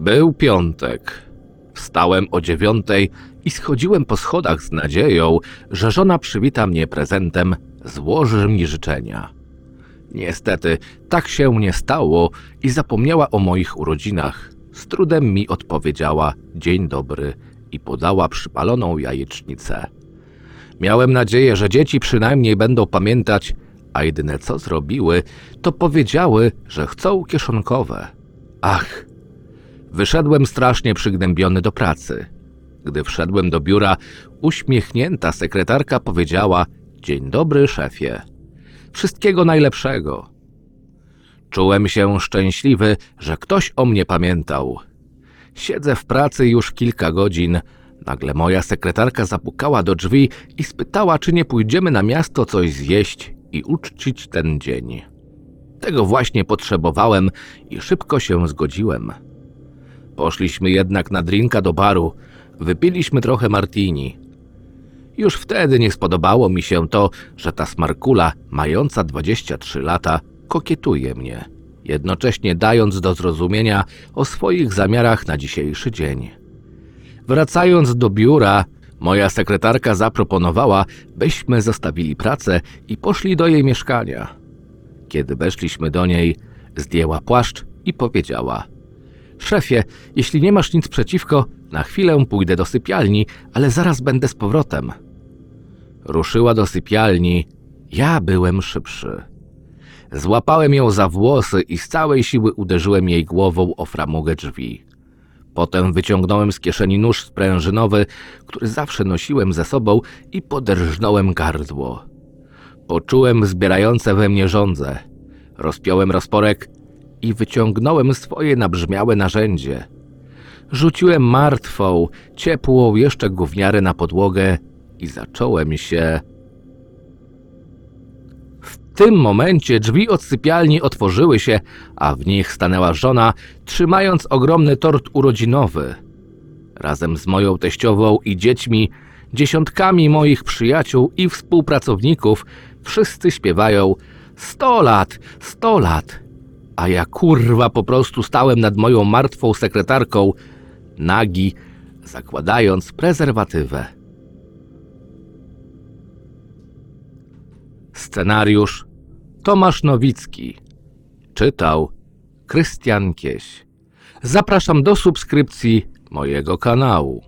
Był piątek. Wstałem o dziewiątej i schodziłem po schodach z nadzieją, że żona przywita mnie prezentem, złoży mi życzenia. Niestety, tak się nie stało i zapomniała o moich urodzinach. Z trudem mi odpowiedziała dzień dobry i podała przypaloną jajecznicę. Miałem nadzieję, że dzieci przynajmniej będą pamiętać, a jedyne co zrobiły, to powiedziały, że chcą kieszonkowe. Ach, wyszedłem strasznie przygnębiony do pracy. Gdy wszedłem do biura, uśmiechnięta sekretarka powiedziała: Dzień dobry, szefie. Wszystkiego najlepszego. Czułem się szczęśliwy, że ktoś o mnie pamiętał. Siedzę w pracy już kilka godzin. Nagle moja sekretarka zapukała do drzwi i spytała, czy nie pójdziemy na miasto coś zjeść i uczcić ten dzień. Tego właśnie potrzebowałem i szybko się zgodziłem. Poszliśmy jednak na drinka do baru, wypiliśmy trochę martini. Już wtedy nie spodobało mi się to, że ta smarkula, mająca 23 lata, kokietuje mnie, jednocześnie dając do zrozumienia o swoich zamiarach na dzisiejszy dzień. Wracając do biura, moja sekretarka zaproponowała, byśmy zostawili pracę i poszli do jej mieszkania. Kiedy weszliśmy do niej, zdjęła płaszcz i powiedziała: Szefie, jeśli nie masz nic przeciwko, na chwilę pójdę do sypialni, ale zaraz będę z powrotem. Ruszyła do sypialni. Ja byłem szybszy. Złapałem ją za włosy i z całej siły uderzyłem jej głową o framugę drzwi. Potem wyciągnąłem z kieszeni nóż sprężynowy, który zawsze nosiłem ze sobą i poderżnąłem gardło. Poczułem zbierające we mnie żądze. Rozpiąłem rozporek i wyciągnąłem swoje nabrzmiałe narzędzie. Rzuciłem martwą, ciepłą jeszcze gówniarę na podłogę i zacząłem się... W tym momencie drzwi od sypialni otworzyły się, a w nich stanęła żona, trzymając ogromny tort urodzinowy. Razem z moją teściową i dziećmi, dziesiątkami moich przyjaciół i współpracowników, wszyscy śpiewają sto lat, sto lat. A ja kurwa po prostu stałem nad moją martwą sekretarką, nagi, zakładając prezerwatywę. Scenariusz Tomasz Nowicki. Czytał Krystian Kieś. Zapraszam do subskrypcji mojego kanału.